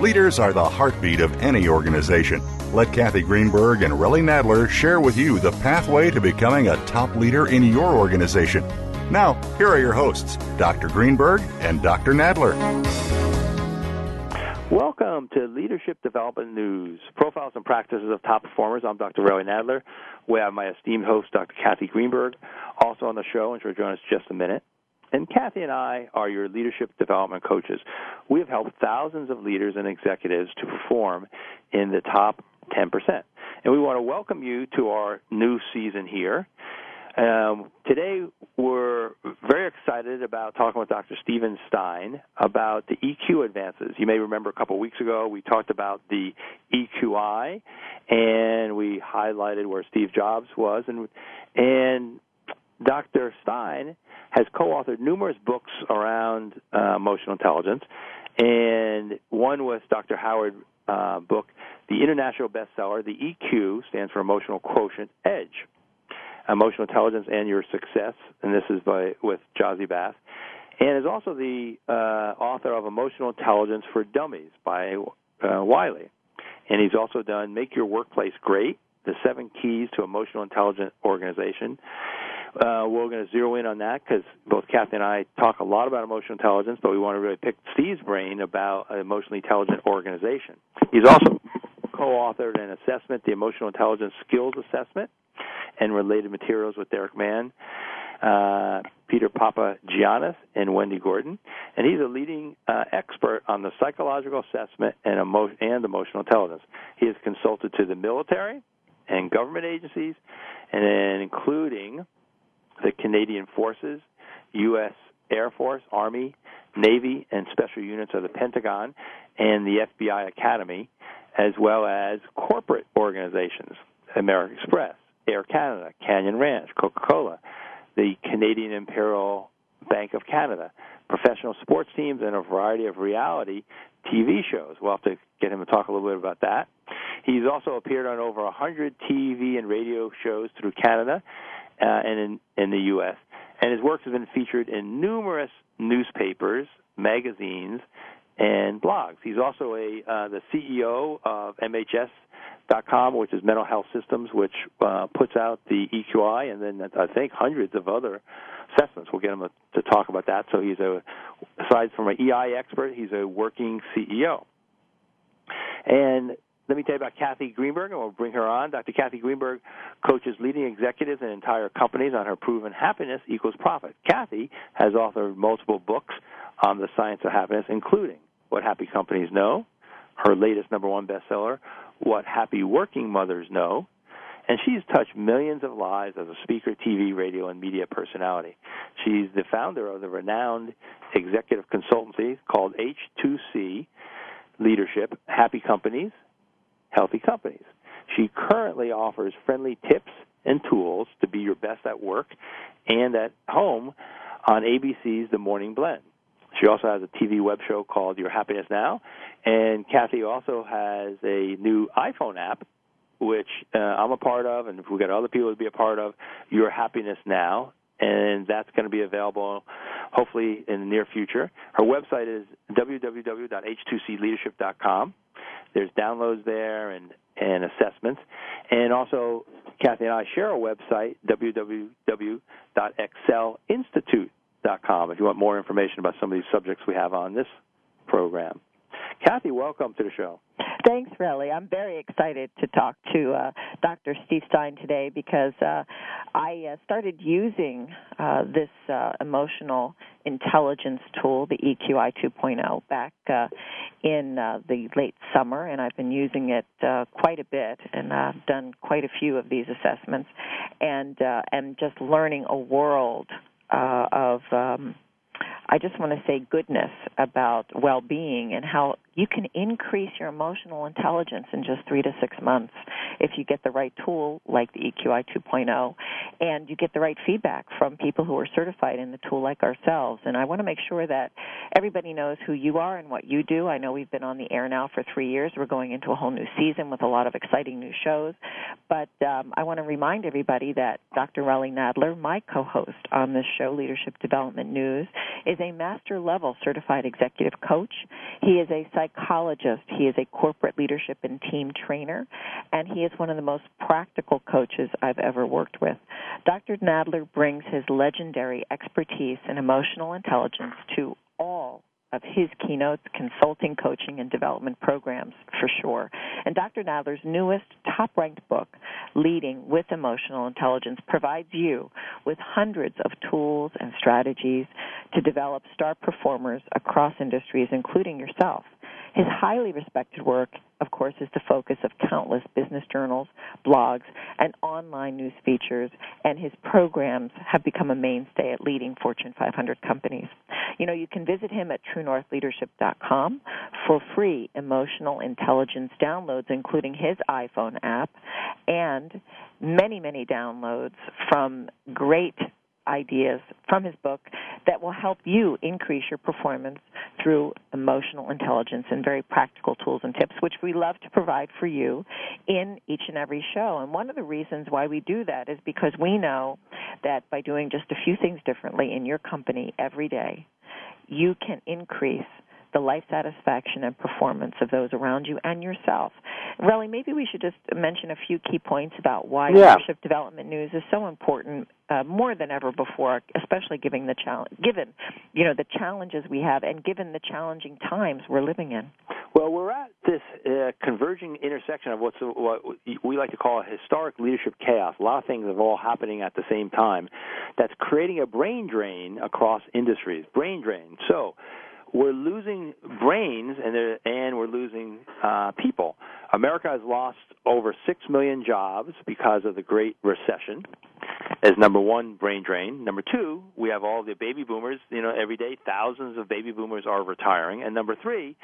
Leaders are the heartbeat of any organization. Let Kathy Greenberg and Relly Nadler share with you the pathway to becoming a top leader in your organization. Now, here are your hosts, Dr. Greenberg and Dr. Nadler. Welcome to Leadership Development News Profiles and Practices of Top Performers. I'm Dr. Relly Nadler. We have my esteemed host, Dr. Kathy Greenberg, also on the show, and she'll join us just a minute. And Kathy and I are your leadership development coaches. We have helped thousands of leaders and executives to perform in the top 10%. And we want to welcome you to our new season here. Um, today, we're very excited about talking with Dr. Steven Stein about the EQ advances. You may remember a couple of weeks ago we talked about the EQI, and we highlighted where Steve Jobs was, and and Dr. Stein has co-authored numerous books around uh, emotional intelligence, and one was Dr. Howard uh, Book, the international bestseller, the EQ stands for Emotional Quotient Edge, Emotional Intelligence and Your Success, and this is by with Jossey-Bass, and is also the uh, author of Emotional Intelligence for Dummies by uh, Wiley, and he's also done Make Your Workplace Great, the seven keys to emotional intelligent organization uh, we're going to zero in on that because both Kathy and I talk a lot about emotional intelligence, but we want to really pick Steve's brain about an emotionally intelligent organization. He's also co-authored an assessment, the Emotional Intelligence Skills Assessment, and related materials with Derek Mann, uh, Peter Papagiannis, and Wendy Gordon. And he's a leading uh, expert on the psychological assessment and, emo- and emotional intelligence. He has consulted to the military and government agencies, and including the Canadian Forces, U.S. Air Force, Army, Navy, and special units of the Pentagon, and the FBI Academy, as well as corporate organizations, American Express, Air Canada, Canyon Ranch, Coca Cola, the Canadian Imperial Bank of Canada, professional sports teams, and a variety of reality TV shows. We'll have to get him to talk a little bit about that. He's also appeared on over 100 TV and radio shows through Canada uh, and in, in the U.S. And his works have been featured in numerous newspapers, magazines, and blogs. He's also a uh, the CEO of MHS.com, which is Mental Health Systems, which uh, puts out the EQI, and then I think hundreds of other assessments. We'll get him to talk about that. So he's a, aside from an EI expert, he's a working CEO. And let me tell you about Kathy Greenberg, and we'll bring her on. Dr. Kathy Greenberg coaches leading executives and entire companies on her proven happiness equals profit. Kathy has authored multiple books on the science of happiness, including What Happy Companies Know, her latest number one bestseller, What Happy Working Mothers Know, and she's touched millions of lives as a speaker, TV, radio, and media personality. She's the founder of the renowned executive consultancy called H2C Leadership, Happy Companies, healthy companies. She currently offers friendly tips and tools to be your best at work and at home on ABC's The Morning Blend. She also has a TV web show called Your Happiness Now, and Kathy also has a new iPhone app, which uh, I'm a part of, and we've got other people to be a part of, Your Happiness Now, and that's going to be available hopefully in the near future. Her website is www.h2cleadership.com. There's downloads there and, and assessments. And also, Kathy and I share a website, www.excelinstitute.com, if you want more information about some of these subjects we have on this program. Kathy, welcome to the show. Thanks, Relly. I'm very excited to talk to uh, Dr. Steve Stein today because uh, I uh, started using uh, this uh, emotional intelligence tool, the EQI 2.0, back uh, in the late summer, and I've been using it quite a bit, and I've done quite a few of these assessments, and am just learning a world of. Um, I just want to say goodness about well being and how you can increase your emotional intelligence in just three to six months if you get the right tool like the EQI 2.0 and you get the right feedback from people who are certified in the tool like ourselves. And I want to make sure that everybody knows who you are and what you do. I know we've been on the air now for three years. We're going into a whole new season with a lot of exciting new shows. But um, I want to remind everybody that Dr. Relly Nadler, my co host on this show, Leadership Development News, is a master level certified executive coach. He is a psychologist. He is a corporate leadership and team trainer, and he is one of the most practical coaches I've ever worked with. Dr. Nadler brings his legendary expertise in emotional intelligence to all of his keynotes, consulting, coaching, and development programs for sure. And Dr. Nadler's newest top ranked book, Leading with Emotional Intelligence, provides you with hundreds of tools and strategies to develop star performers across industries, including yourself. His highly respected work, of course, is the focus of countless business journals, blogs, and online news features, and his programs have become a mainstay at leading Fortune 500 companies. You know, you can visit him at truenorthleadership.com for free emotional intelligence downloads, including his iPhone app and many, many downloads from great ideas from his book that will help you increase your performance through emotional intelligence and very practical tools and tips, which we love to provide for you in each and every show. And one of the reasons why we do that is because we know that by doing just a few things differently in your company every day, you can increase the life satisfaction and performance of those around you and yourself. Relly, maybe we should just mention a few key points about why yeah. leadership development news is so important uh, more than ever before, especially given the challenge, given you know the challenges we have, and given the challenging times we're living in. Well, we're at this uh, converging intersection of what's what we like to call a historic leadership chaos. A lot of things are all happening at the same time. That's creating a brain drain across industries. Brain drain. So we're losing brains and and we're losing uh, people. America has lost over six million jobs because of the Great Recession. As number one, brain drain. Number two, we have all the baby boomers. You know, every day thousands of baby boomers are retiring. And number three,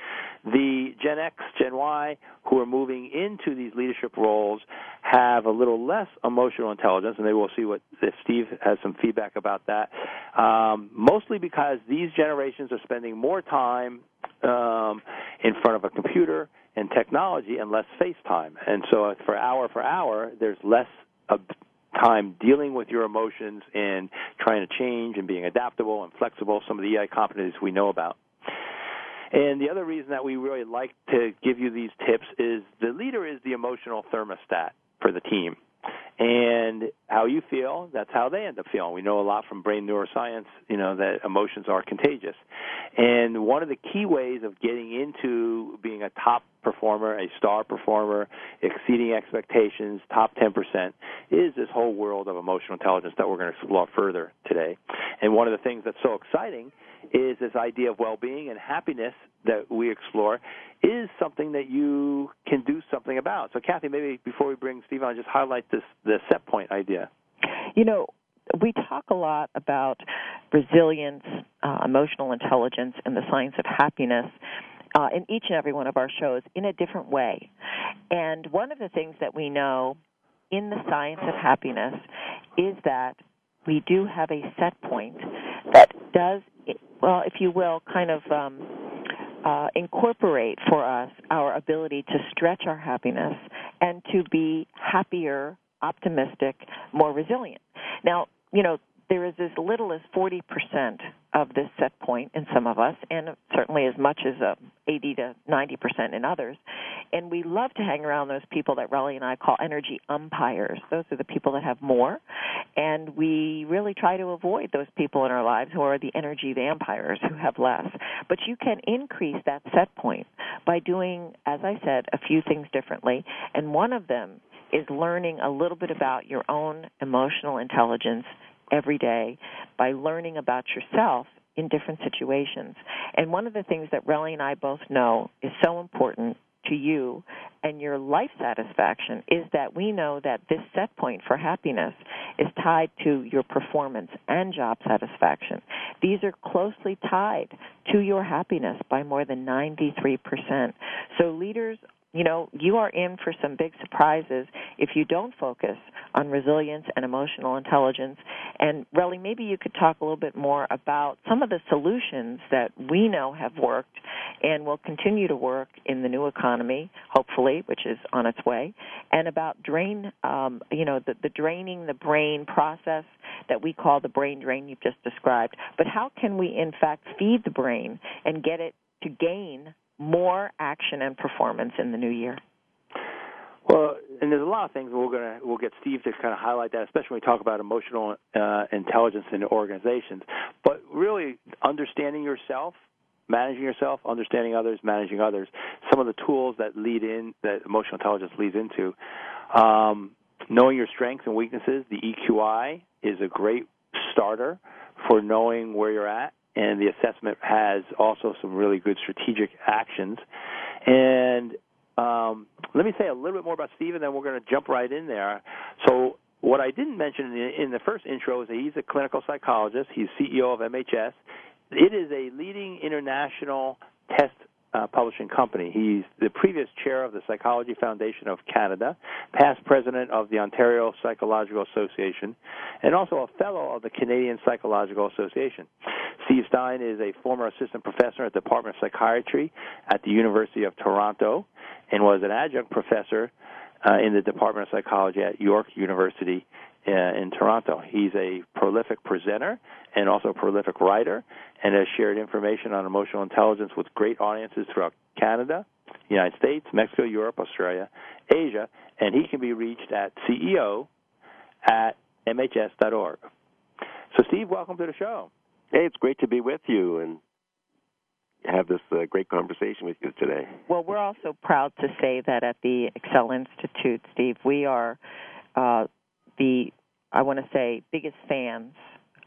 the Gen X, Gen Y, who are moving into these leadership roles, have a little less emotional intelligence, and maybe we'll see what if Steve has some feedback about that. Um, mostly because these generations are spending more time um, in front of a computer and technology and less face time. And so, for hour for hour, there's less time dealing with your emotions and trying to change and being adaptable and flexible. Some of the EI competencies we know about. And the other reason that we really like to give you these tips is the leader is the emotional thermostat for the team. And how you feel, that's how they end up feeling. We know a lot from brain neuroscience, you know, that emotions are contagious. And one of the key ways of getting into being a top performer, a star performer, exceeding expectations, top 10%, is this whole world of emotional intelligence that we're going to explore further today. And one of the things that's so exciting is this idea of well-being and happiness that we explore is something that you can do something about. So, Kathy, maybe before we bring Steve on, just highlight this the set point idea. You know, we talk a lot about resilience, uh, emotional intelligence, and the science of happiness. Uh, in each and every one of our shows in a different way. And one of the things that we know in the science of happiness is that we do have a set point that does, well, if you will, kind of um, uh, incorporate for us our ability to stretch our happiness and to be happier, optimistic, more resilient. Now, you know, there is as little as 40% of this set point in some of us, and certainly as much as uh, 80 to 90 percent in others. And we love to hang around those people that Relly and I call energy umpires. Those are the people that have more, and we really try to avoid those people in our lives who are the energy vampires who have less. But you can increase that set point by doing, as I said, a few things differently, and one of them is learning a little bit about your own emotional intelligence every day by learning about yourself in different situations. And one of the things that Relly and I both know is so important to you and your life satisfaction is that we know that this set point for happiness is tied to your performance and job satisfaction. These are closely tied to your happiness by more than 93%. So leaders you know, you are in for some big surprises if you don't focus on resilience and emotional intelligence. And Relly, maybe you could talk a little bit more about some of the solutions that we know have worked and will continue to work in the new economy, hopefully, which is on its way, and about drain, um, you know, the, the draining the brain process that we call the brain drain you've just described. But how can we, in fact, feed the brain and get it to gain more action and performance in the new year? Well, and there's a lot of things we're gonna we'll get Steve to kind of highlight that, especially when we talk about emotional uh, intelligence in organizations. But really, understanding yourself, managing yourself, understanding others, managing others. Some of the tools that lead in that emotional intelligence leads into. Um, knowing your strengths and weaknesses, the EQI is a great starter for knowing where you're at and the assessment has also some really good strategic actions. And um, let me say a little bit more about Steve, and then we're going to jump right in there. So, what I didn't mention in the, in the first intro is that he's a clinical psychologist. He's CEO of MHS. It is a leading international test uh, publishing company. He's the previous chair of the Psychology Foundation of Canada, past president of the Ontario Psychological Association, and also a fellow of the Canadian Psychological Association. Steve Stein is a former assistant professor at the Department of Psychiatry at the University of Toronto and was an adjunct professor uh, in the Department of Psychology at York University in Toronto. He's a prolific presenter and also a prolific writer and has shared information on emotional intelligence with great audiences throughout Canada, United States, Mexico, Europe, Australia, Asia, and he can be reached at CEO at MHS.org. So, Steve, welcome to the show. Hey, it's great to be with you and have this uh, great conversation with you today. Well, we're also proud to say that at the Excel Institute, Steve, we are uh, the, I want to say, biggest fans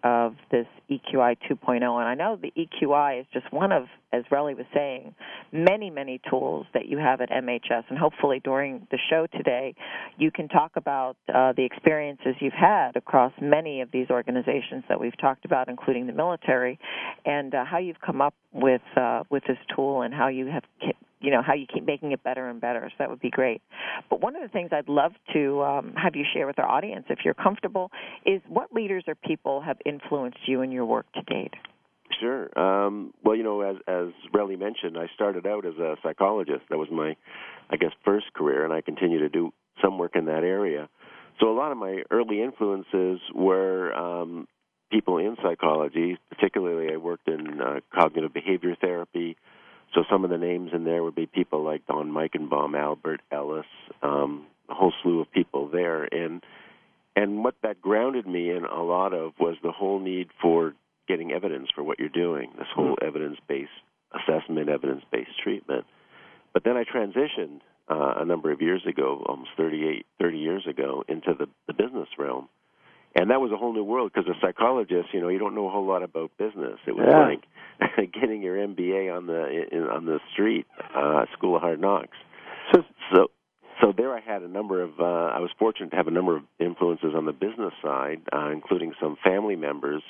of this EQI 2.0. And I know the EQI is just one of, as Relly was saying, many, many tools that you have at MHS. And hopefully during the show today, you can talk about uh, the experiences you've had across many of these organizations that we've talked about, including the military, and uh, how you've come up with uh, with this tool and how you have you know how you keep making it better and better. So that would be great. But one of the things I'd love to um, have you share with our audience, if you're comfortable, is what leaders or people have influenced you in your work to date. Sure. Um, well, you know, as as Relly mentioned, I started out as a psychologist. That was my, I guess, first career, and I continue to do some work in that area. So a lot of my early influences were um, people in psychology. Particularly, I worked in uh, cognitive behavior therapy, so some of the names in there would be people like Don Meichenbaum, Albert Ellis, um, a whole slew of people there, and and what that grounded me in a lot of was the whole need for getting evidence for what you're doing. This whole mm-hmm. evidence-based assessment, evidence-based treatment. But then I transitioned uh, a number of years ago, almost 38, 30 years ago, into the, the business realm and that was a whole new world because a psychologist, you know, you don't know a whole lot about business. It was yeah. like getting your MBA on the in, on the street, uh, School of Hard Knocks. So, so, so there I had a number of. Uh, I was fortunate to have a number of influences on the business side, uh, including some family members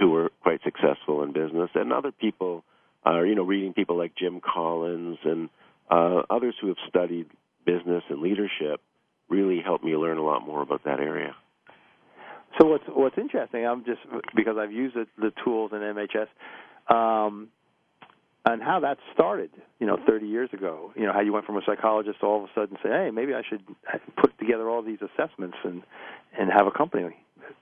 who were quite successful in business, and other people. Uh, you know, reading people like Jim Collins and uh, others who have studied business and leadership really helped me learn a lot more about that area. So what's what's interesting, I'm just because I've used the, the tools in MHS, um, and how that started, you know, 30 years ago. You know, how you went from a psychologist to all of a sudden say, hey, maybe I should put together all these assessments and and have a company.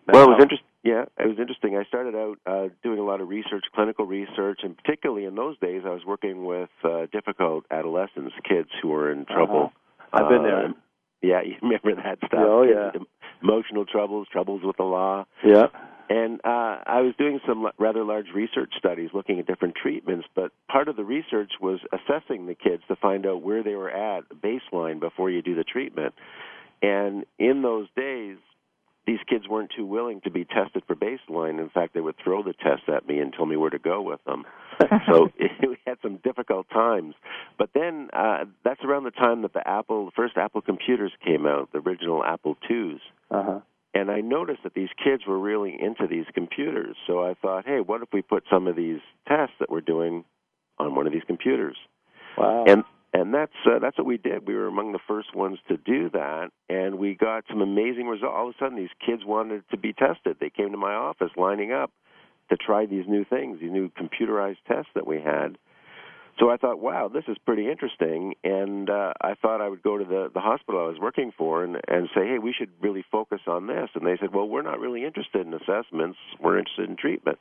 That's well, it was interesting. Yeah, it was interesting. I started out uh, doing a lot of research, clinical research, and particularly in those days, I was working with uh, difficult adolescents, kids who were in trouble. Uh-huh. I've been there. Uh, yeah, you remember that stuff? Oh yeah. Emotional troubles, troubles with the law. Yeah. And uh, I was doing some rather large research studies looking at different treatments, but part of the research was assessing the kids to find out where they were at baseline before you do the treatment. And in those days, these kids weren't too willing to be tested for baseline. In fact, they would throw the test at me and tell me where to go with them. so we had some difficult times. But then uh, that's around the time that the Apple, the first Apple computers came out, the original Apple IIs. Uh-huh. And I noticed that these kids were really into these computers. So I thought, hey, what if we put some of these tests that we're doing on one of these computers? Wow. And and that's uh, that's what we did. We were among the first ones to do that, and we got some amazing results. All of a sudden, these kids wanted to be tested. They came to my office lining up to try these new things, these new computerized tests that we had. So I thought, wow, this is pretty interesting, and uh, I thought I would go to the the hospital I was working for and and say, hey, we should really focus on this. And they said, well, we're not really interested in assessments. We're interested in treatment.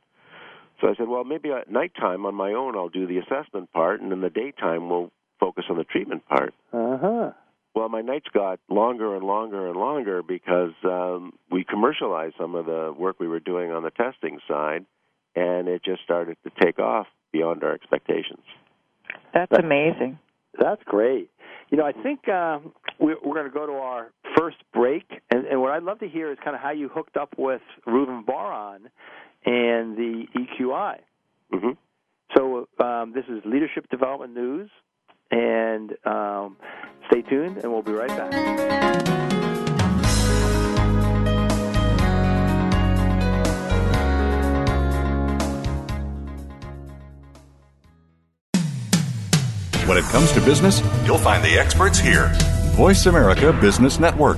So I said, well, maybe at nighttime on my own I'll do the assessment part, and in the daytime we'll focus on the treatment part. Uh huh. Well, my nights got longer and longer and longer because um, we commercialized some of the work we were doing on the testing side, and it just started to take off beyond our expectations. That's amazing. That's great. You know, I think um, we're, we're going to go to our first break, and, and what I'd love to hear is kind of how you hooked up with Reuven Bar-On and the EQI. Mm-hmm. So um, this is Leadership Development News, and um, stay tuned, and we'll be right back. When it comes to business, you'll find the experts here. Voice America Business Network.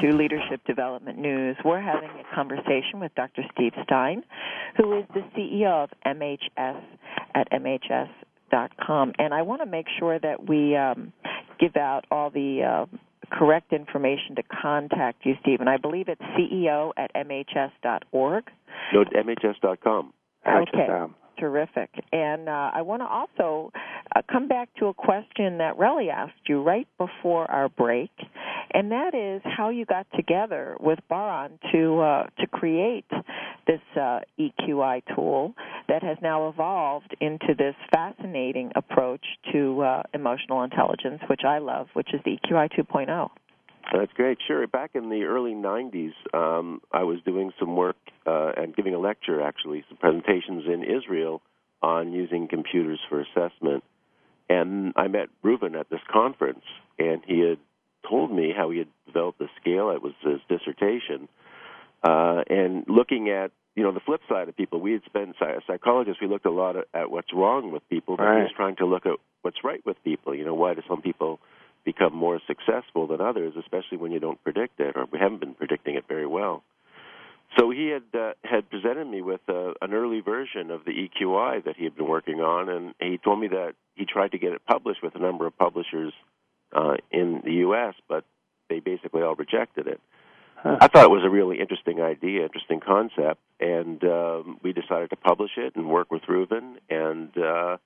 to Leadership Development News. We're having a conversation with Dr. Steve Stein, who is the CEO of MHS at MHS.com. And I want to make sure that we um, give out all the uh, correct information to contact you, Steve. And I believe it's CEO at MHS.org. No, MHS.com. Okay. Terrific. And uh, I want to also uh, come back to a question that Relly asked you right before our break, and that is how you got together with Bar-On to uh, to create this uh, EQI tool that has now evolved into this fascinating approach to uh, emotional intelligence, which I love, which is the EQI 2.0. That's great. Sure. Back in the early 90s, um, I was doing some work uh, and giving a lecture, actually, some presentations in Israel on using computers for assessment. And I met Reuven at this conference, and he had told me how he had developed the scale. It was his dissertation. Uh, and looking at you know the flip side of people. We had spent psychologists. We looked a lot at what's wrong with people, but right. he was trying to look at what's right with people. You know, why do some people become more successful than others, especially when you don't predict it, or we haven't been predicting it very well. So he had uh, had presented me with uh, an early version of the EQI that he had been working on, and he told me that he tried to get it published with a number of publishers uh, in the U.S., but they basically all rejected it. Huh. I thought it was a really interesting idea, interesting concept, and um, we decided to publish it and work with Reuven and uh,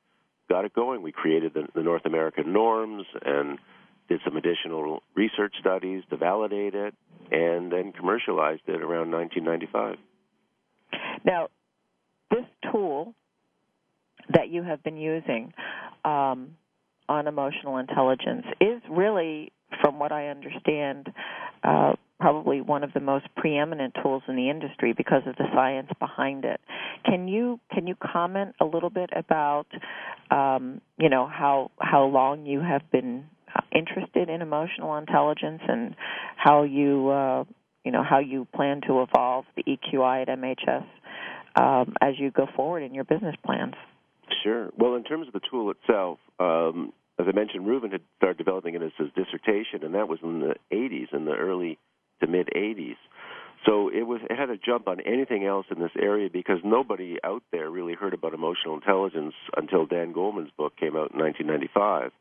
got it going. We created the, the North American norms and did some additional research studies to validate it, and then commercialized it around 1995. Now, this tool that you have been using um, on emotional intelligence is really, from what I understand, uh, probably one of the most preeminent tools in the industry because of the science behind it. Can you can you comment a little bit about um, you know how how long you have been interested in emotional intelligence and how you uh, you know how you plan to evolve the EQI at MHS um, as you go forward in your business plans. Sure. Well, in terms of the tool itself, um, as I mentioned, Reuven had started developing it as his dissertation, and that was in the 80s, in the early to mid 80s. So it was it had a jump on anything else in this area because nobody out there really heard about emotional intelligence until Dan Goleman's book came out in 1995.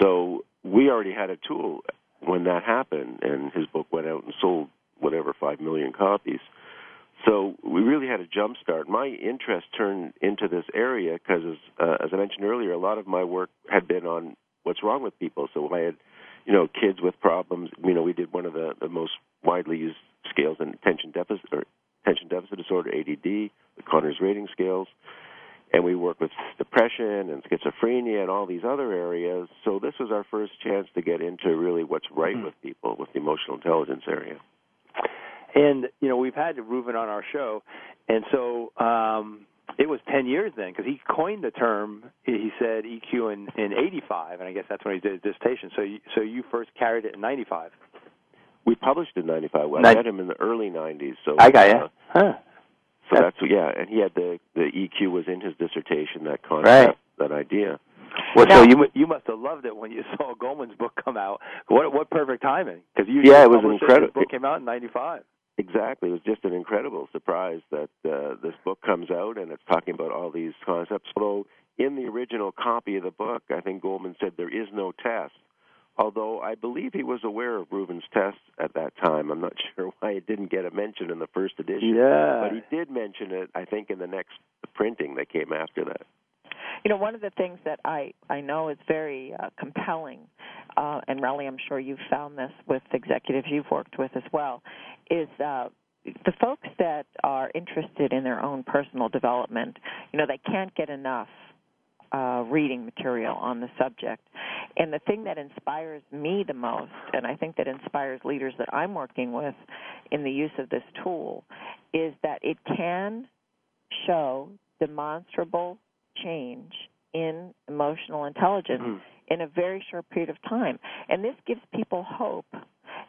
So we already had a tool when that happened, and his book went out and sold whatever five million copies. So we really had a jump start. My interest turned into this area because, as, uh, as I mentioned earlier, a lot of my work had been on what's wrong with people. So I had, you know, kids with problems. You know, we did one of the, the most widely used scales in attention deficit or attention deficit disorder (ADD), the Conners rating scales and we work with depression and schizophrenia and all these other areas. So this was our first chance to get into really what's right mm-hmm. with people with the emotional intelligence area. And you know we've had Reuven on our show, and so um, it was ten years then because he coined the term. He said EQ in in '85, and I guess that's when he did his dissertation. So you, so you first carried it in '95. We published in '95. Well, I met him in the early '90s. So I got you. Uh, huh. So that's yeah, and he had the the EQ was in his dissertation that concept right. that idea. Well, so you you must have loved it when you saw Goldman's book come out. What what perfect timing? Because you yeah, it was incredible. Book came out in '95. Exactly, it was just an incredible surprise that uh, this book comes out and it's talking about all these concepts. Although in the original copy of the book, I think Goldman said there is no test although I believe he was aware of Reuven's test at that time. I'm not sure why it didn't get a mention in the first edition. Yeah. But he did mention it, I think, in the next printing that came after that. You know, one of the things that I, I know is very uh, compelling, uh, and Relly, I'm sure you've found this with executives you've worked with as well, is uh, the folks that are interested in their own personal development, you know, they can't get enough uh, reading material on the subject. And the thing that inspires me the most, and I think that inspires leaders that I'm working with in the use of this tool, is that it can show demonstrable change in emotional intelligence mm-hmm. in a very short period of time. And this gives people hope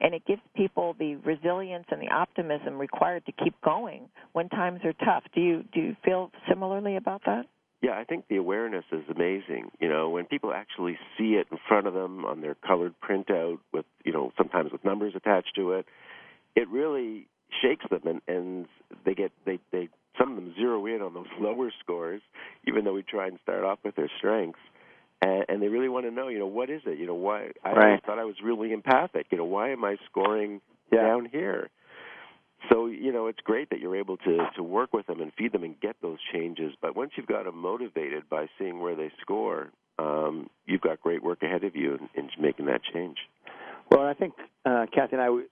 and it gives people the resilience and the optimism required to keep going when times are tough. Do you do you feel similarly about that? Yeah, I think the awareness is amazing. You know, when people actually see it in front of them on their colored printout with, you know, sometimes with numbers attached to it, it really shakes them and, and they get they they some of them zero in on those lower scores, even though we try and start off with their strengths. And, and they really want to know, you know, what is it? You know, why I right. thought I was really empathic. You know, why am I scoring yeah. down here? So you know it's great that you're able to to work with them and feed them and get those changes. But once you've got them motivated by seeing where they score um, you've got great work ahead of you in, in making that change. Well i think uh, kathy and i we,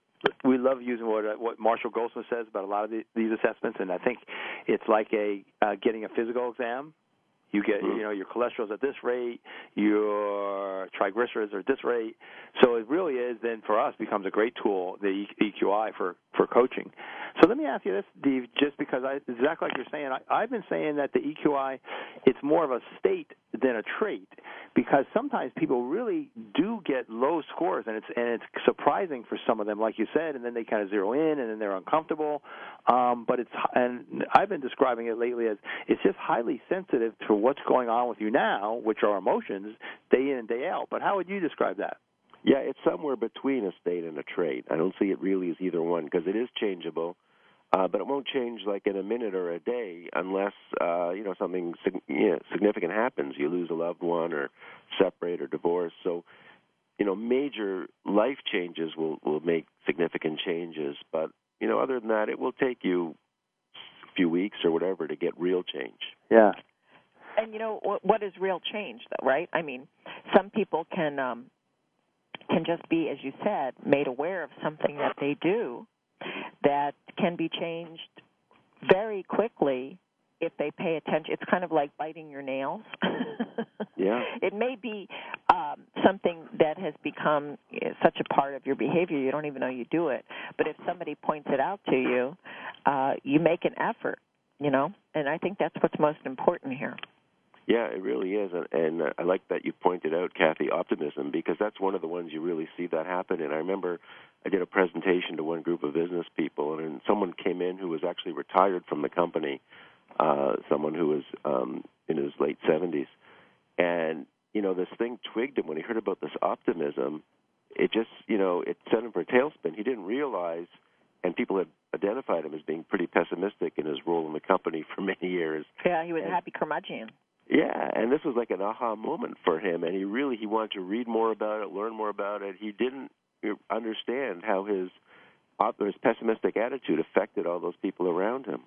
we love using what uh, what Marshall Goldsmith says about a lot of the, these assessments, and I think it's like a uh, getting a physical exam. You get, mm-hmm. you know, your cholesterol's at this rate, your triglycerides are at this rate. So it really is then for us becomes a great tool, the EQI for for coaching. So let me ask you this, Steve, just because I exactly like you're saying, I, I've been saying that the EQI, it's more of a state than a trait because sometimes people really do get low scores, and it's and it's surprising for some of them, like you said, and then they kind of zero in, and then they're uncomfortable. Um, but it's and I've been describing it lately as it's just highly sensitive to what's going on with you now, which are emotions, day in and day out. But how would you describe that? Yeah, it's somewhere between a state and a trait. I don't see it really as either one because it is changeable, uh, but it won't change like in a minute or a day unless uh, you know something sig- you know, significant happens. You lose a loved one, or separate, or divorce. So, you know, major life changes will will make significant changes. But you know, other than that, it will take you a few weeks or whatever to get real change. Yeah. And you know what, what is real change, though, right? I mean, some people can um, can just be, as you said, made aware of something that they do that can be changed very quickly if they pay attention. It's kind of like biting your nails. yeah. It may be um, something that has become such a part of your behavior you don't even know you do it. But if somebody points it out to you, uh, you make an effort. You know, and I think that's what's most important here. Yeah, it really is, and, and I like that you pointed out, Kathy, optimism, because that's one of the ones you really see that happen. And I remember I did a presentation to one group of business people, and someone came in who was actually retired from the company, uh, someone who was um, in his late seventies, and you know this thing twigged him when he heard about this optimism. It just, you know, it sent him for a tailspin. He didn't realize, and people had identified him as being pretty pessimistic in his role in the company for many years. Yeah, he was and, a happy curmudgeon. Yeah, and this was like an aha moment for him, and he really he wanted to read more about it, learn more about it. He didn't uh, understand how his his pessimistic attitude affected all those people around him.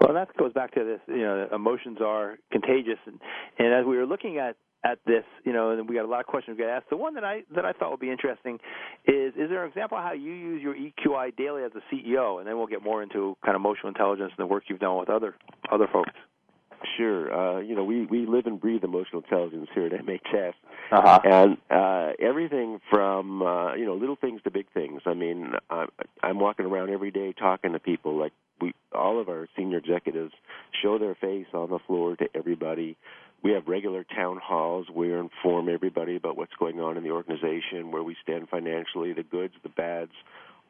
Well, that goes back to this. You know, emotions are contagious, and, and as we were looking at at this, you know, and we got a lot of questions we got asked. The one that I that I thought would be interesting is is there an example of how you use your EQI daily as a CEO, and then we'll get more into kind of emotional intelligence and the work you've done with other other folks. Sure. Uh, you know, we, we live and breathe emotional intelligence here at MHS. Uh-huh. And uh, everything from, uh, you know, little things to big things. I mean, I'm, I'm walking around every day talking to people. Like, we, all of our senior executives show their face on the floor to everybody. We have regular town halls where we inform everybody about what's going on in the organization, where we stand financially, the goods, the bads,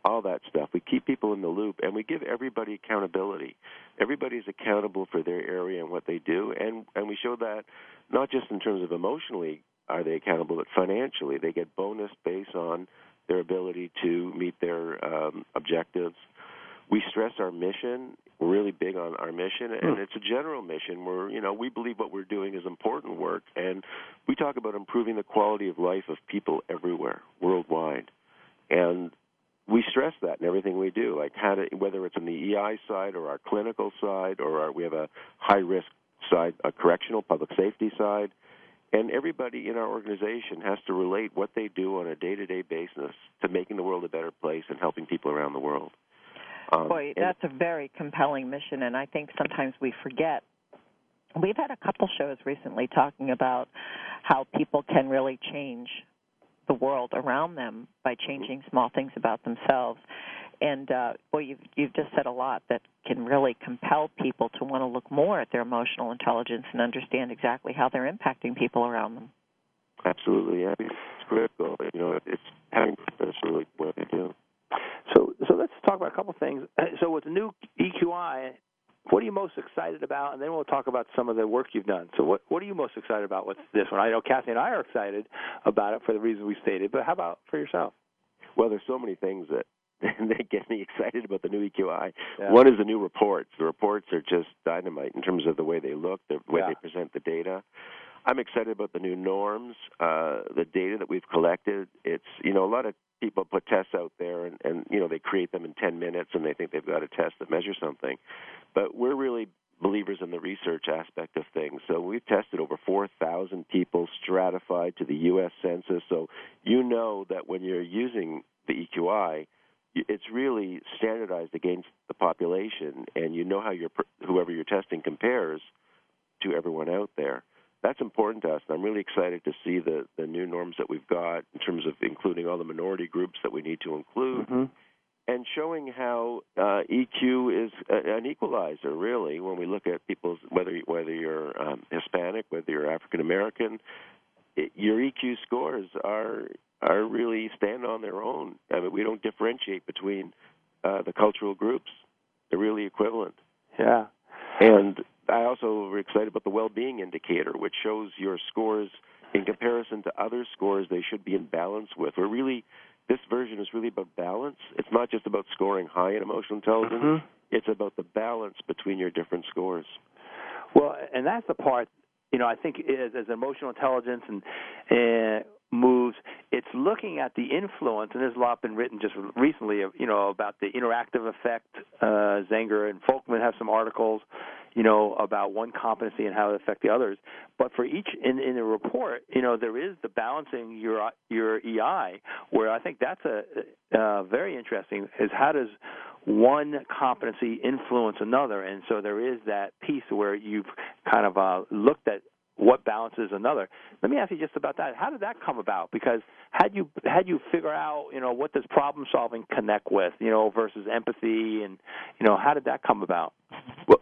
all that stuff. We keep people in the loop and we give everybody accountability. Everybody's accountable for their area and what they do and and we show that not just in terms of emotionally are they accountable but financially they get bonus based on their ability to meet their um, objectives. We stress our mission. We're really big on our mission, and it's a general mission where you know we believe what we're doing is important work, and we talk about improving the quality of life of people everywhere, worldwide. And we stress that in everything we do, like how to, whether it's on the EI side or our clinical side, or our, we have a high risk side, a correctional public safety side, and everybody in our organization has to relate what they do on a day to day basis to making the world a better place and helping people around the world. Um, Boy, that's a very compelling mission, and I think sometimes we forget. We've had a couple shows recently talking about how people can really change the world around them by changing small things about themselves. And uh, boy, you've you've just said a lot that can really compel people to want to look more at their emotional intelligence and understand exactly how they're impacting people around them. Absolutely, yeah, it's critical. You know, it's having that's really what they do. So, so let's talk about a couple things. So, with the new EQI, what are you most excited about? And then we'll talk about some of the work you've done. So, what what are you most excited about with this one? I know Kathy and I are excited about it for the reasons we stated, but how about for yourself? Well, there's so many things that that get me excited about the new EQI. Yeah. One is the new reports. The reports are just dynamite in terms of the way they look, the way yeah. they present the data. I'm excited about the new norms, uh, the data that we've collected. It's you know a lot of people put tests out there and, and you know they create them in 10 minutes and they think they've got a test that measures something, but we're really believers in the research aspect of things. So we've tested over 4,000 people stratified to the U.S. Census. So you know that when you're using the EQI, it's really standardized against the population, and you know how your whoever you're testing compares to everyone out there that's important to us. And I'm really excited to see the, the new norms that we've got in terms of including all the minority groups that we need to include. Mm-hmm. and showing how uh, EQ is a, an equalizer. Really, when we look at people's whether whether you're um, Hispanic, whether you're African American, your EQ scores are are really stand on their own. I mean, we don't differentiate between uh, the cultural groups; they're really equivalent. Yeah. And I also am excited about the well-being indicator, which shows your scores in comparison to other scores they should be in balance with. We're really this version is really about balance. It's not just about scoring high in emotional intelligence. Mm-hmm. It's about the balance between your different scores. Well, and that's the part you know I think is as emotional intelligence and uh, moves, it's looking at the influence, and there's a lot been written just recently, you know, about the interactive effect. Uh, Zenger and Folkman have some articles, you know, about one competency and how it affects the others. But for each in in the report, you know, there is the balancing your your EI, where I think that's a uh, very interesting. Is how does one competency influence another, and so there is that piece where you've kind of uh, looked at what balances another. Let me ask you just about that. How did that come about? Because had you had you figure out, you know, what does problem solving connect with, you know, versus empathy, and you know, how did that come about? Well,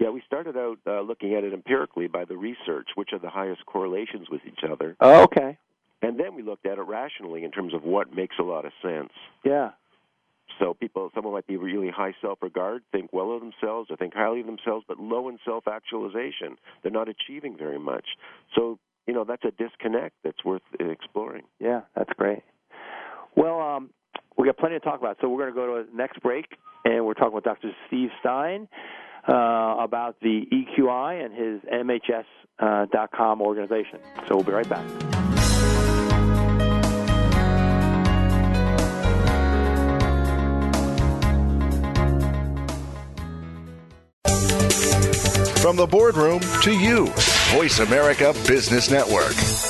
yeah, we started out uh, looking at it empirically by the research, which are the highest correlations with each other. Oh, okay. And then we looked at it rationally in terms of what makes a lot of sense. Yeah. So people, someone might be really high self-regard, think well of themselves, or think highly of themselves, but low in self-actualization. They're not achieving very much. So you know that's a disconnect that's worth exploring. Yeah, that's great. Well, um, we got plenty to talk about, so we're going to go to the next break, and we're talking with Dr. Steve Stein uh, about the EQI and his MHS.com uh, organization. So we'll be right back. From the boardroom to you, Voice America Business Network.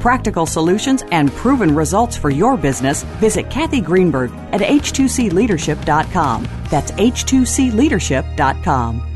practical solutions, and proven results for your business, visit Kathy Greenberg at h2cleadership.com. That's h2cleadership.com.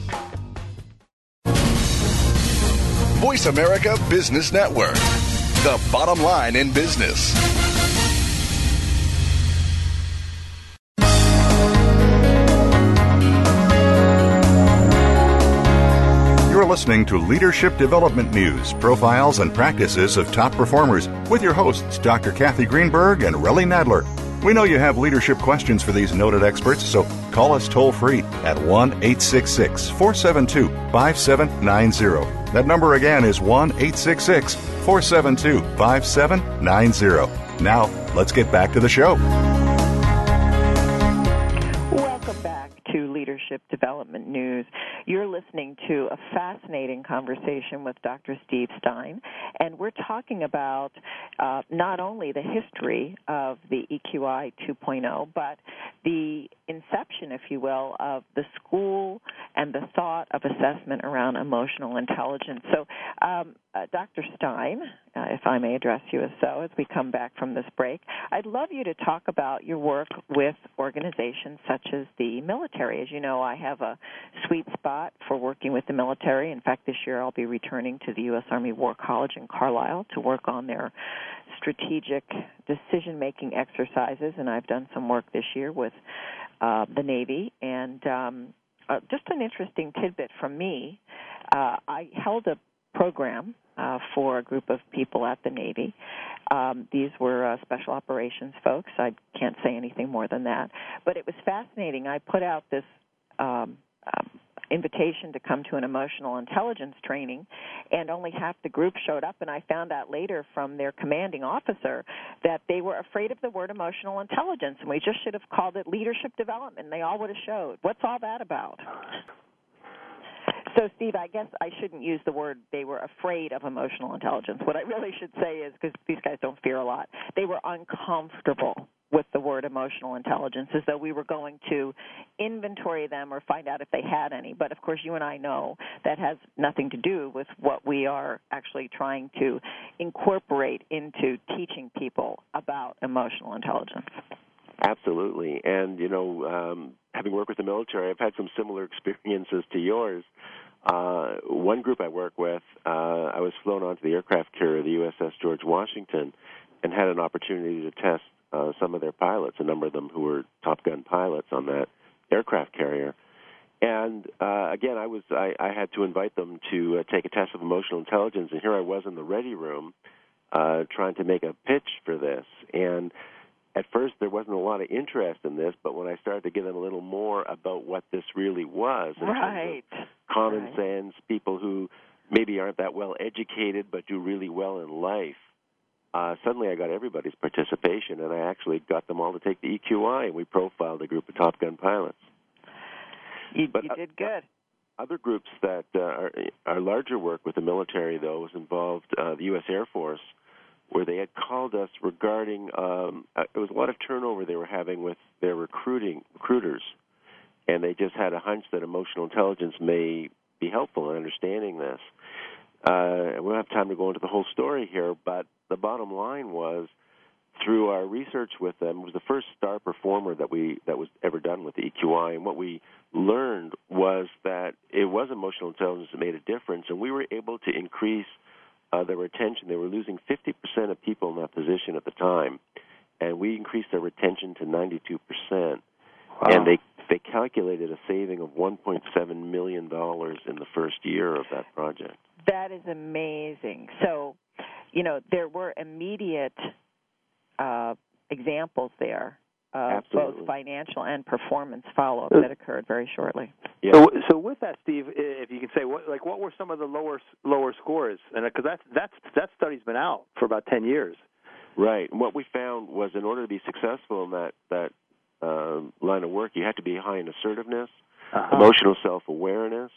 Voice America Business Network, the bottom line in business. You're listening to Leadership Development News, profiles and practices of top performers with your hosts, Dr. Kathy Greenberg and Relly Nadler. We know you have leadership questions for these noted experts, so call us toll free at 1 866 472 5790. That number again is 1 866 472 5790. Now, let's get back to the show. Leadership Development News. You're listening to a fascinating conversation with Dr. Steve Stein, and we're talking about uh, not only the history of the EQI 2.0, but the inception, if you will, of the school and the thought of assessment around emotional intelligence. So, um, uh, Dr. Stein, uh, if I may address you as so, as we come back from this break, I'd love you to talk about your work with organizations such as the military. As you know, I have a sweet spot for working with the military. In fact, this year I'll be returning to the U.S. Army War College in Carlisle to work on their strategic decision making exercises, and I've done some work this year with uh, the Navy. And um, uh, just an interesting tidbit from me uh, I held a program uh, for a group of people at the Navy. Um, these were uh, special operations folks. I can't say anything more than that. But it was fascinating. I put out this um, um, invitation to come to an emotional intelligence training, and only half the group showed up. And I found out later from their commanding officer that they were afraid of the word emotional intelligence, and we just should have called it leadership development. And They all would have showed. What's all that about? So, Steve, I guess I shouldn't use the word they were afraid of emotional intelligence. What I really should say is because these guys don't fear a lot, they were uncomfortable with the word emotional intelligence as though we were going to inventory them or find out if they had any. But of course, you and I know that has nothing to do with what we are actually trying to incorporate into teaching people about emotional intelligence. Absolutely. And, you know, um, having worked with the military, I've had some similar experiences to yours. Uh, one group I work with, uh, I was flown onto the aircraft carrier, the USS George Washington, and had an opportunity to test uh, some of their pilots, a number of them who were Top Gun pilots on that aircraft carrier. And uh, again, I was I, I had to invite them to uh, take a test of emotional intelligence, and here I was in the ready room uh, trying to make a pitch for this. And at first, there wasn't a lot of interest in this, but when I started to give them a little more about what this really was, right, common right. sense, people who maybe aren't that well educated but do really well in life, uh, suddenly I got everybody's participation, and I actually got them all to take the EQI, and we profiled a group of Top Gun pilots. You, but, you uh, did good. Other groups that uh, are, our larger work with the military, though, was involved uh, the U.S. Air Force, where they had called us regarding um, uh, it was a lot of turnover they were having with their recruiting recruiters, and they just had a hunch that emotional intelligence may be helpful in understanding this. Uh, we don't have time to go into the whole story here, but the bottom line was through our research with them it was the first star performer that we that was ever done with the EQI and what we learned was that it was emotional intelligence that made a difference and we were able to increase uh, their retention. They were losing 50% of people in that position at the time and we increased their retention to 92% wow. and they they calculated a saving of 1.7 million dollars in the first year of that project that is amazing so you know there were immediate uh, examples there of Absolutely. both financial and performance follow up Uh, that occurred very shortly. Yeah. So, so with that, Steve, if you can say, what like what were some of the lower lower scores? And because that's that's that study's been out for about ten years. Right. And what we found was in order to be successful in that that um, line of work, you have to be high in assertiveness, Uh-huh. emotional self awareness.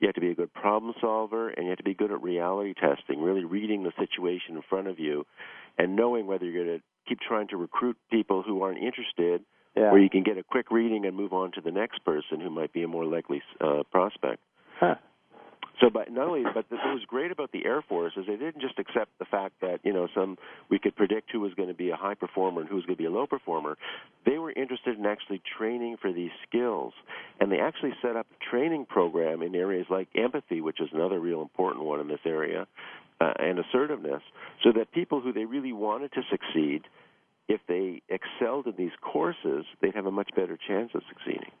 You have to be a good problem solver, and you have to be good at reality testing, really reading the situation in front of you, and knowing whether you're going to keep trying to recruit people who aren't interested, Yeah. or you can get a quick reading and move on to the next person who might be a more likely uh, prospect. Huh. So, but not only, but what was great about the Air Force is they didn't just accept the fact that you know some we could predict who was going to be a high performer and who was going to be a low performer. They were interested in actually training for these skills, and they actually set up a training program in areas like empathy, which is another real important one in this area, uh, and assertiveness, so that people who they really wanted to succeed, if they excelled in these courses, they'd have a much better chance of succeeding.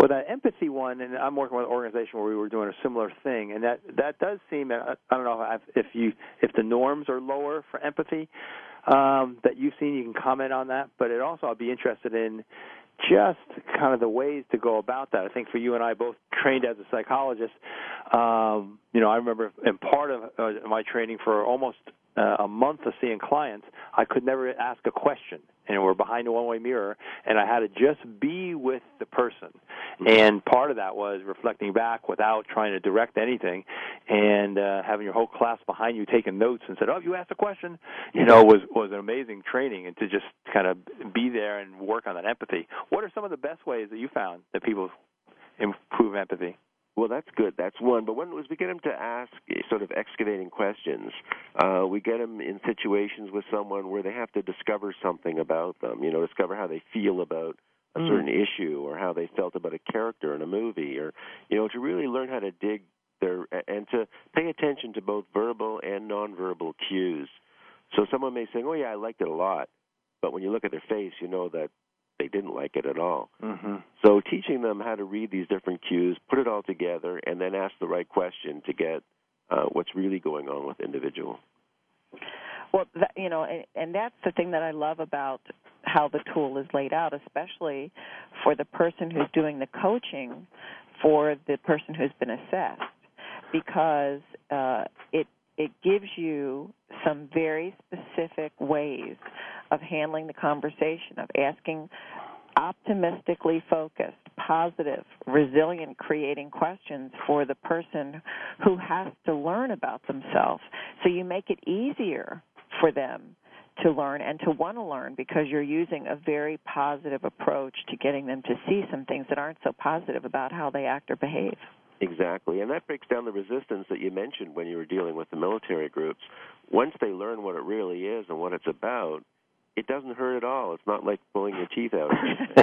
Well, that empathy one, and I'm working with an organization where we were doing a similar thing, and that that does seem. I don't know if, if you if the norms are lower for empathy, um, that you've seen. You can comment on that, but it also I'd be interested in just kind of the ways to go about that. I think for you and I both trained as a psychologist, um, you know, I remember in part of uh, my training for almost uh, a month of seeing clients, I could never ask a question, and we're behind a one-way mirror, and I had to just be with the person. And part of that was reflecting back without trying to direct anything, and uh, having your whole class behind you taking notes and said, "Oh, you asked a question," you know, was was an amazing training, and to just kind of be there and work on that empathy. What are some of the best ways that you found that people improve empathy? Well, that's good. That's one. But when was we get them to ask sort of excavating questions, uh, we get them in situations with someone where they have to discover something about them. You know, discover how they feel about a mm. certain issue or how they felt about a character in a movie, or you know, to really learn how to dig their and to pay attention to both verbal and nonverbal cues. So someone may say, "Oh yeah, I liked it a lot," but when you look at their face, you know that they didn't like it at all. Mm-hmm. So teaching them how to read these different cues, put it all together, and then ask the right question to get uh, what's really going on with the individual. Well, that, you know, and, and that's the thing that I love about how the tool is laid out, especially for the person who's doing the coaching for the person who's been assessed, because uh, it it gives you some very specific ways of handling the conversation, of asking optimistically focused, positive, resilient, creating questions for the person who has to learn about themselves. So you make it easier for them to learn and to want to learn because you're using a very positive approach to getting them to see some things that aren't so positive about how they act or behave. Exactly. And that breaks down the resistance that you mentioned when you were dealing with the military groups. Once they learn what it really is and what it's about, it doesn't hurt at all. It's not like pulling your teeth out.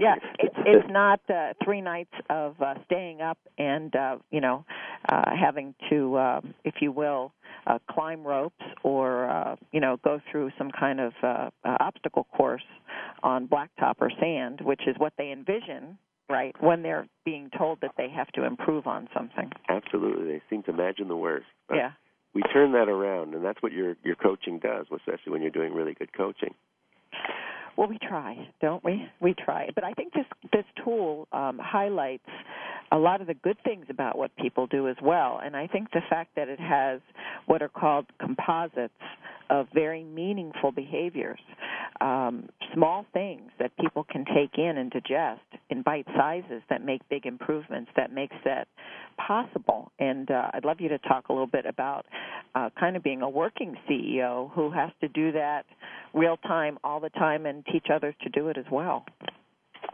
yeah, it's it's not uh, three nights of uh, staying up and uh, you know uh, having to, uh, if you will, uh, climb ropes or uh, you know go through some kind of uh, uh, obstacle course on blacktop or sand, which is what they envision right when they're being told that they have to improve on something. Absolutely, they seem to imagine the worst. But yeah we turn that around, and that's what your your coaching does, especially when you're doing really good coaching. Well, we try, don't we? We try, but I think this this tool um, highlights a lot of the good things about what people do as well. And I think the fact that it has what are called composites of very meaningful behaviors, um, small things that people can take in and digest in bite sizes that make big improvements, that makes that possible. And uh, I'd love you to talk a little bit about uh, kind of being a working CEO who has to do that real time all the time and teach others to do it as well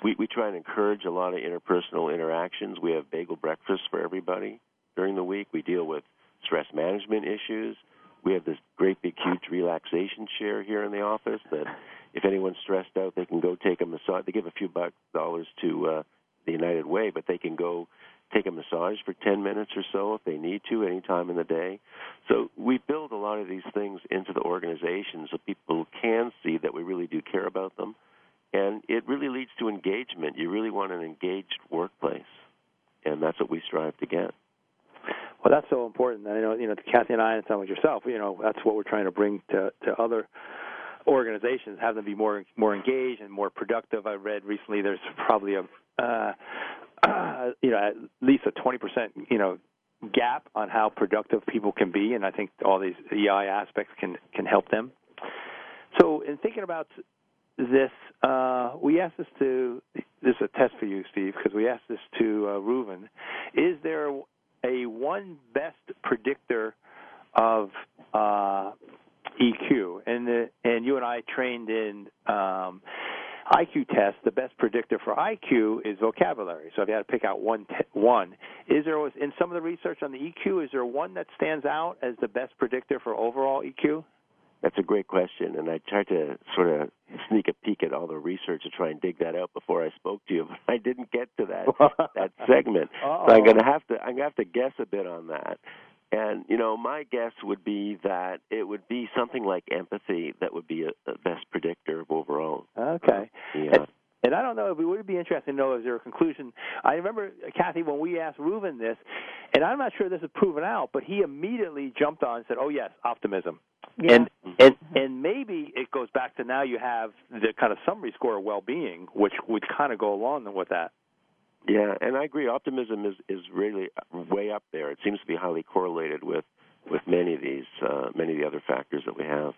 we, we try and encourage a lot of interpersonal interactions. We have bagel breakfast for everybody during the week. We deal with stress management issues. We have this great big huge relaxation chair here in the office that if anyone's stressed out, they can go take a massage. They give a few bucks dollars to uh, the United Way, but they can go take a massage for 10 minutes or so if they need to any time in the day. So we build a lot of these things into the organization so people can see that we really do care about them and it really leads to engagement. You really want an engaged workplace, and that's what we strive to get. Well, that's so important. I know, you know, Kathy and I, and some like yourself, you know, that's what we're trying to bring to to other organizations, have them be more more engaged and more productive. I read recently there's probably a uh, uh, you know at least a 20 percent you know gap on how productive people can be, and I think all these EI aspects can can help them. So, in thinking about this, uh, we asked this to, this is a test for you, Steve, because we asked this to uh, Reuven. Is there a one best predictor of uh, EQ? And, the, and you and I trained in um, IQ tests. The best predictor for IQ is vocabulary. So if you had to pick out one, one, is there in some of the research on the EQ, is there one that stands out as the best predictor for overall EQ? That's a great question, and I tried to sort of sneak a peek at all the research to try and dig that out before I spoke to you, but I didn't get to that that segment. Uh-oh. So I'm gonna have to I'm gonna have to guess a bit on that. And you know, my guess would be that it would be something like empathy that would be a, a best predictor of overall. Okay. Yeah. And, and I don't know, it would be interesting to know is there a conclusion. I remember, Kathy, when we asked Reuven this, and I'm not sure this is proven out, but he immediately jumped on and said, oh, yes, optimism. Yeah. And And and maybe it goes back to now you have the kind of summary score of well-being, which would kind of go along with that. Yeah, and I agree. Optimism is is really way up there. It seems to be highly correlated with with many of these uh, many of the other factors that we have.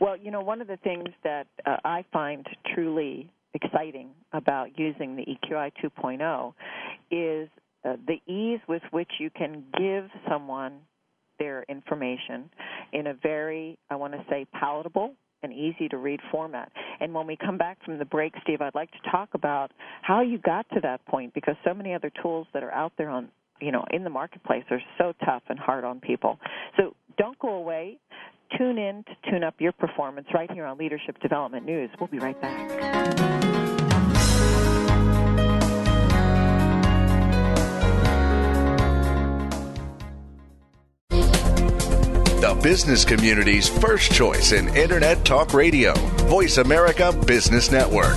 Well, you know, one of the things that uh, I find truly exciting about using the EQI 2.0 is uh, the ease with which you can give someone their information in a very, I want to say, palatable and easy to read format. And when we come back from the break, Steve, I'd like to talk about how you got to that point because so many other tools that are out there on you know in the marketplace are so tough and hard on people. So don't go away. Tune in to tune up your performance right here on Leadership Development News. We'll be right back. The business community's first choice in Internet Talk Radio. Voice America Business Network.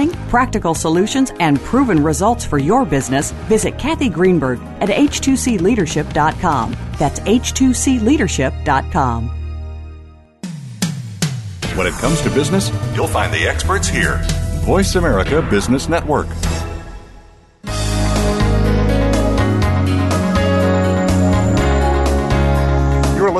practical solutions, and proven results for your business, visit Kathy Greenberg at h2cleadership.com. That's h2cleadership.com. When it comes to business, you'll find the experts here. Voice America Business Network.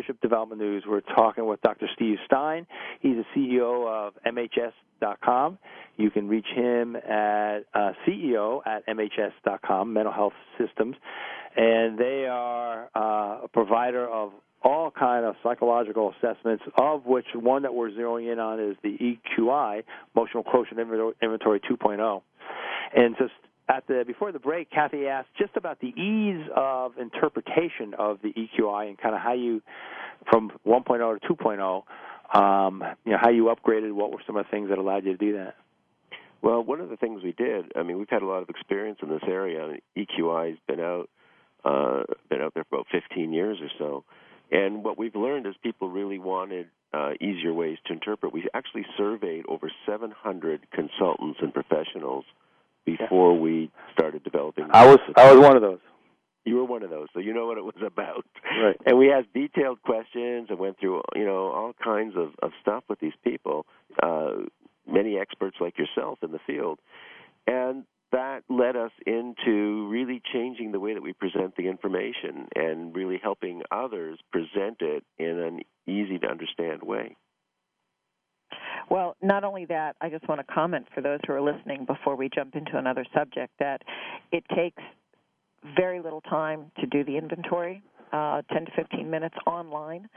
Leadership Development News. We're talking with Dr. Steve Stein. He's the CEO of MHS.com. You can reach him at uh, CEO at MHS.com, Mental Health Systems, and they are uh, a provider of all kind of psychological assessments, of which one that we're zeroing in on is the EQI, Emotional Quotient Inventory 2.0. And so at the before the break, Kathy asked just about the ease of interpretation of the EQI and kind of how you, from 1.0 to 2.0, um, you know, how you upgraded. What were some of the things that allowed you to do that? Well, one of the things we did, I mean, we've had a lot of experience in this area. I mean, EQI has been out, uh, been out there for about 15 years or so. And what we've learned is people really wanted uh, easier ways to interpret. We actually surveyed over 700 consultants and professionals before yeah. we started developing. I was I was one of those. You were one of those, so you know what it was about. Right. And we asked detailed questions and went through, you know, all kinds of, of stuff with these people, uh, many experts like yourself in the field. And that led us into really changing the way that we present the information and really helping others present it in an easy to understand way. Well, not only that, I just want to comment for those who are listening before we jump into another subject that it takes very little time to do the inventory. Uh, 10 to 15 minutes online,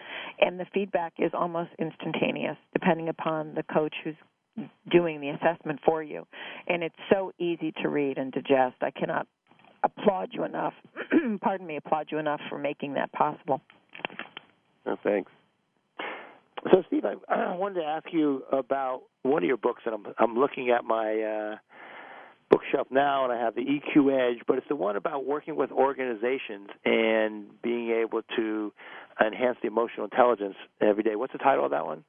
and the feedback is almost instantaneous, depending upon the coach who's doing the assessment for you. And it's so easy to read and digest. I cannot applaud you enough. pardon me, applaud you enough for making that possible. Thanks. So, Steve, I, I wanted to ask you about one of your books, and I'm I'm looking at my uh, bookshelf now, and I have the EQ Edge, but it's the one about working with organizations and being able to enhance the emotional intelligence every day. What's the title of that one?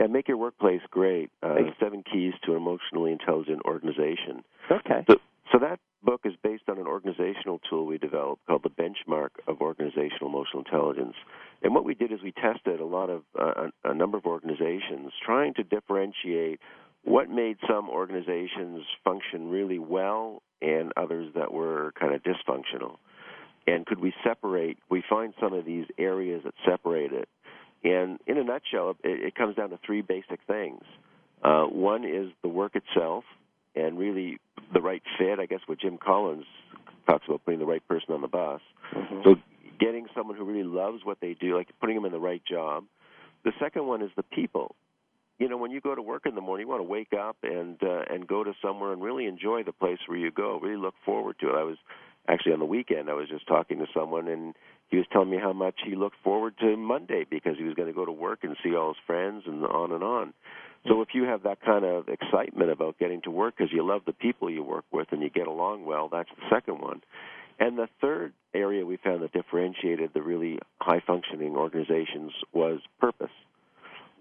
Yeah, make your workplace great. Uh, seven keys to an emotionally intelligent organization. Okay. So, so that book is based on an organizational tool we developed called the Benchmark of Organizational Emotional Intelligence. And what we did is we tested a lot of uh, a number of organizations, trying to differentiate what made some organizations function really well and others that were kind of dysfunctional. And could we separate, we find some of these areas that separate it. And in a nutshell, it, it comes down to three basic things. Uh, one is the work itself and really the right fit. I guess what Jim Collins talks about putting the right person on the bus. Mm-hmm. So getting someone who really loves what they do, like putting them in the right job. The second one is the people you know, when you go to work in the morning, you want to wake up and uh, and go to somewhere and really enjoy the place where you go. Really look forward to it. I was actually on the weekend. I was just talking to someone, and he was telling me how much he looked forward to Monday because he was going to go to work and see all his friends and on and on. So if you have that kind of excitement about getting to work because you love the people you work with and you get along well, that's the second one. And the third area we found that differentiated the really high functioning organizations was purpose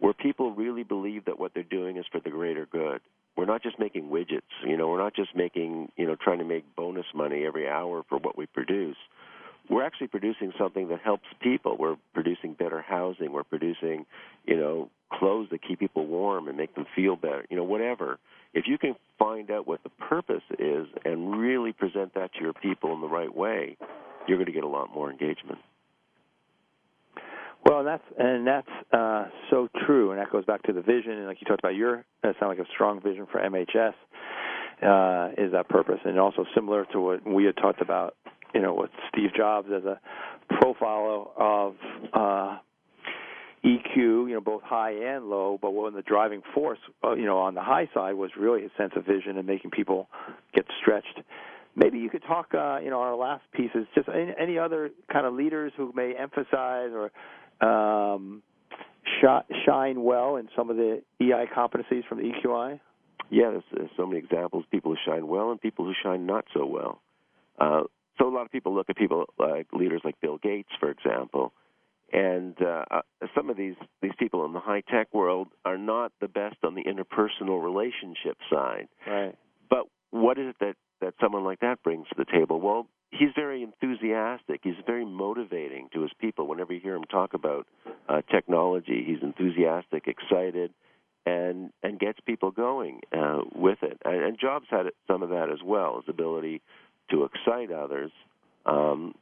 where people really believe that what they're doing is for the greater good. We're not just making widgets, you know, we're not just making, you know, trying to make bonus money every hour for what we produce. We're actually producing something that helps people. We're producing better housing, we're producing, you know, clothes that keep people warm and make them feel better, you know, whatever. If you can find out what the purpose is and really present that to your people in the right way, you're going to get a lot more engagement. Well, and that's and that's uh, so true, and that goes back to the vision. And like you talked about, your that sounds like a strong vision for MHS uh, is that purpose, and also similar to what we had talked about, you know, with Steve Jobs as a profile of uh, EQ, you know, both high and low. But when the driving force, uh, you know, on the high side was really his sense of vision and making people get stretched. Maybe you could talk, uh, you know, our last piece is just any, any other kind of leaders who may emphasize or um, shine well in some of the EI competencies from the EQI? Yeah, there's, there's so many examples. People who shine well and people who shine not so well. Uh, so a lot of people look at people like leaders like Bill Gates, for example, and uh, uh, some of these these people in the high tech world are not the best on the interpersonal relationship side. Right. But what is it that that someone like that brings to the table? Well, he's very enthusiastic. He's very motivating to his people. Whenever you hear him talk about uh, technology, he's enthusiastic, excited, and and gets people going uh, with it. And, and Jobs had some of that as well, his ability to excite others. Um,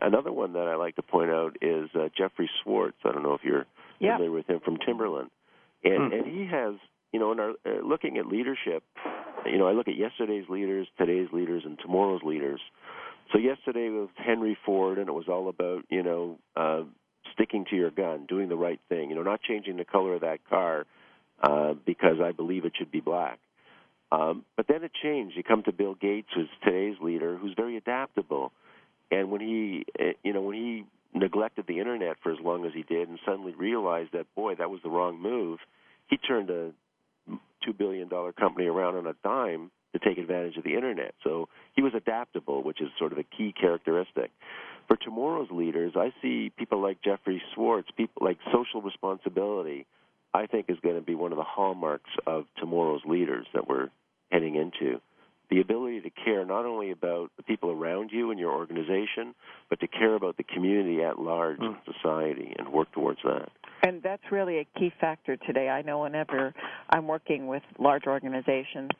another one that I like to point out is uh, Jeffrey Swartz. I don't know if you're yeah. familiar with him from Timberland, and hmm. and he has you know in our uh, looking at leadership you know, I look at yesterday's leaders, today's leaders, and tomorrow's leaders. So yesterday was Henry Ford, and it was all about you know uh, sticking to your gun, doing the right thing. You know, not changing the color of that car uh, because I believe it should be black. Um, but then it changed. You come to Bill Gates, who's today's leader, who's very adaptable. And when he, eh, you know, when he neglected the internet for as long as he did, and suddenly realized that boy, that was the wrong move, he turned a two billion dollar company around on a dime to take advantage of the internet. So he was adaptable, which is sort of a key characteristic. For tomorrow's leaders, I see people like Jeffrey Swartz, people like social responsibility. I think is going to be one of the hallmarks of tomorrow's leaders that we're heading into. The ability to care not only about the people around you and your organization, but to care about the community at large mm. society and work towards that. And that's really a key factor today. I know whenever I'm working with large organizations,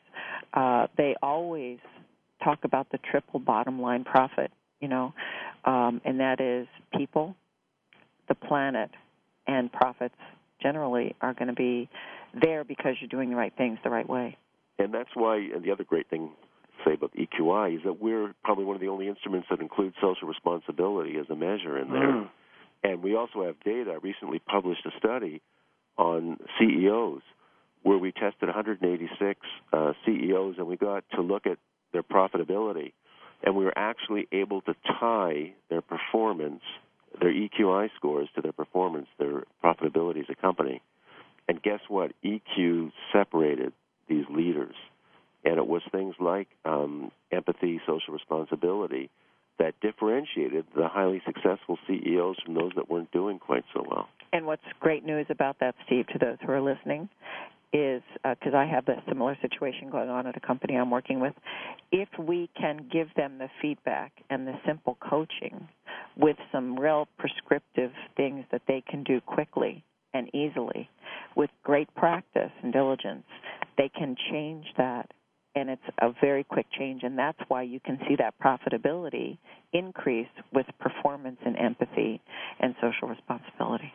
uh, they always talk about the triple bottom line profit, you know, um, and that is people, the planet, and profits generally are going to be there because you're doing the right things the right way. And that's why, and the other great thing to say about EQI is that we're probably one of the only instruments that includes social responsibility as a measure in there. Mm. And we also have data. I recently published a study on CEOs where we tested 186 uh, CEOs and we got to look at their profitability. And we were actually able to tie their performance, their EQI scores, to their performance, their profitability as a company. And guess what? EQ separated these leaders. And it was things like um, empathy, social responsibility that differentiated the highly successful CEOs from those that weren't doing quite so well. And what's great news about that, Steve, to those who are listening, is because uh, I have a similar situation going on at a company I'm working with. If we can give them the feedback and the simple coaching with some real prescriptive things that they can do quickly and easily with great practice and diligence, they can change that and it's a very quick change and that's why you can see that profitability increase with performance and empathy and social responsibility.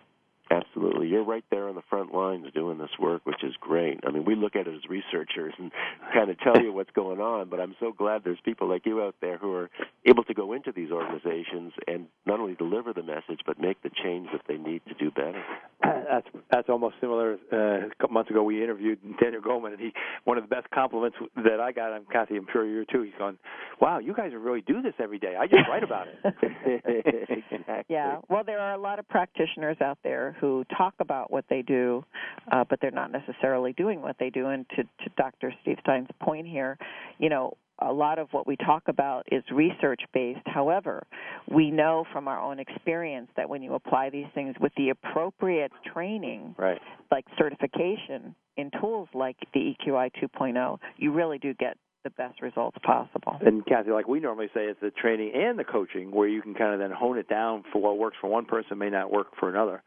Absolutely. You're right there on the front lines doing this work, which is great. I mean, we look at it as researchers and kind of tell you what's going on, but I'm so glad there's people like you out there who are able to go into these organizations and not only deliver the message, but make the change that they need to do better. That's that's almost similar. Uh, a couple months ago, we interviewed Daniel Goleman, and he one of the best compliments that I got. And Kathy, I'm sure you are too. He's going, "Wow, you guys really do this every day. I just write about it." exactly. Yeah. Well, there are a lot of practitioners out there who talk about what they do, uh, but they're not necessarily doing what they do. And to, to Dr. Steve Stein's point here, you know, a lot of what we talk about is research based. However, we know from our own experience that when you apply these things with the appropriate training, right. like certification in tools like the EQI 2.0, you really do get the best results possible. And Kathy, like we normally say, it's the training and the coaching where you can kind of then hone it down for what works for one person may not work for another.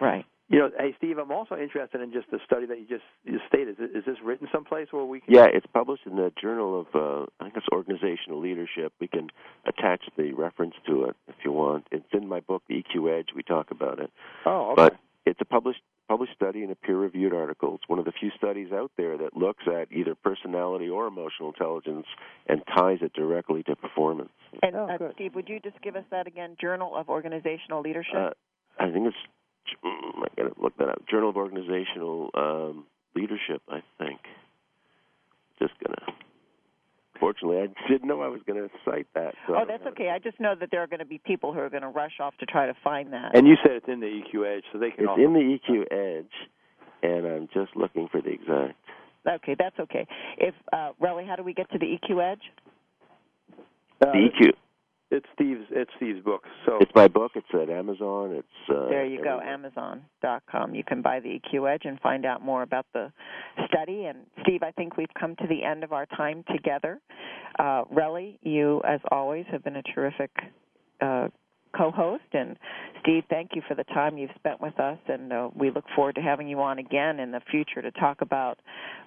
Right. You know, hey Steve, I'm also interested in just the study that you just you stated. Is, is this written someplace where we can? Yeah, it's published in the Journal of uh, I think it's Organizational Leadership. We can attach the reference to it if you want. It's in my book, The EQ Edge. We talk about it. Oh, okay. But it's a published published study in a peer-reviewed article. It's one of the few studies out there that looks at either personality or emotional intelligence and ties it directly to performance. And oh, uh, Steve, would you just give us that again? Journal of Organizational Leadership. Uh, I think it's. I gotta look that up. Journal of Organizational um, Leadership. I think. Just gonna Unfortunately, I didn't know I was going to cite that. So oh, that's okay. I just know that there are going to be people who are going to rush off to try to find that. And you said it's in the EQ Edge, so they can. It's in the EQ Edge, and I'm just looking for the exact. Okay, that's okay. If uh, Relly, how do we get to the EQ Edge? Uh, the EQ. It's Steve's. It's Steve's book. So it's my book. It's at Amazon. It's uh, there. You go. Amazon.com. You can buy the EQ Edge and find out more about the study. And Steve, I think we've come to the end of our time together. Uh, Relly, you as always have been a terrific uh, co-host. And Steve, thank you for the time you've spent with us, and uh, we look forward to having you on again in the future to talk about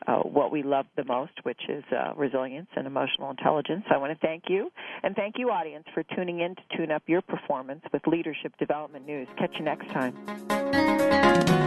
uh, what we love the most, which is uh, resilience and emotional intelligence. I want to thank you, and thank you, audience, for tuning in to tune up your performance with Leadership Development News. Catch you next time.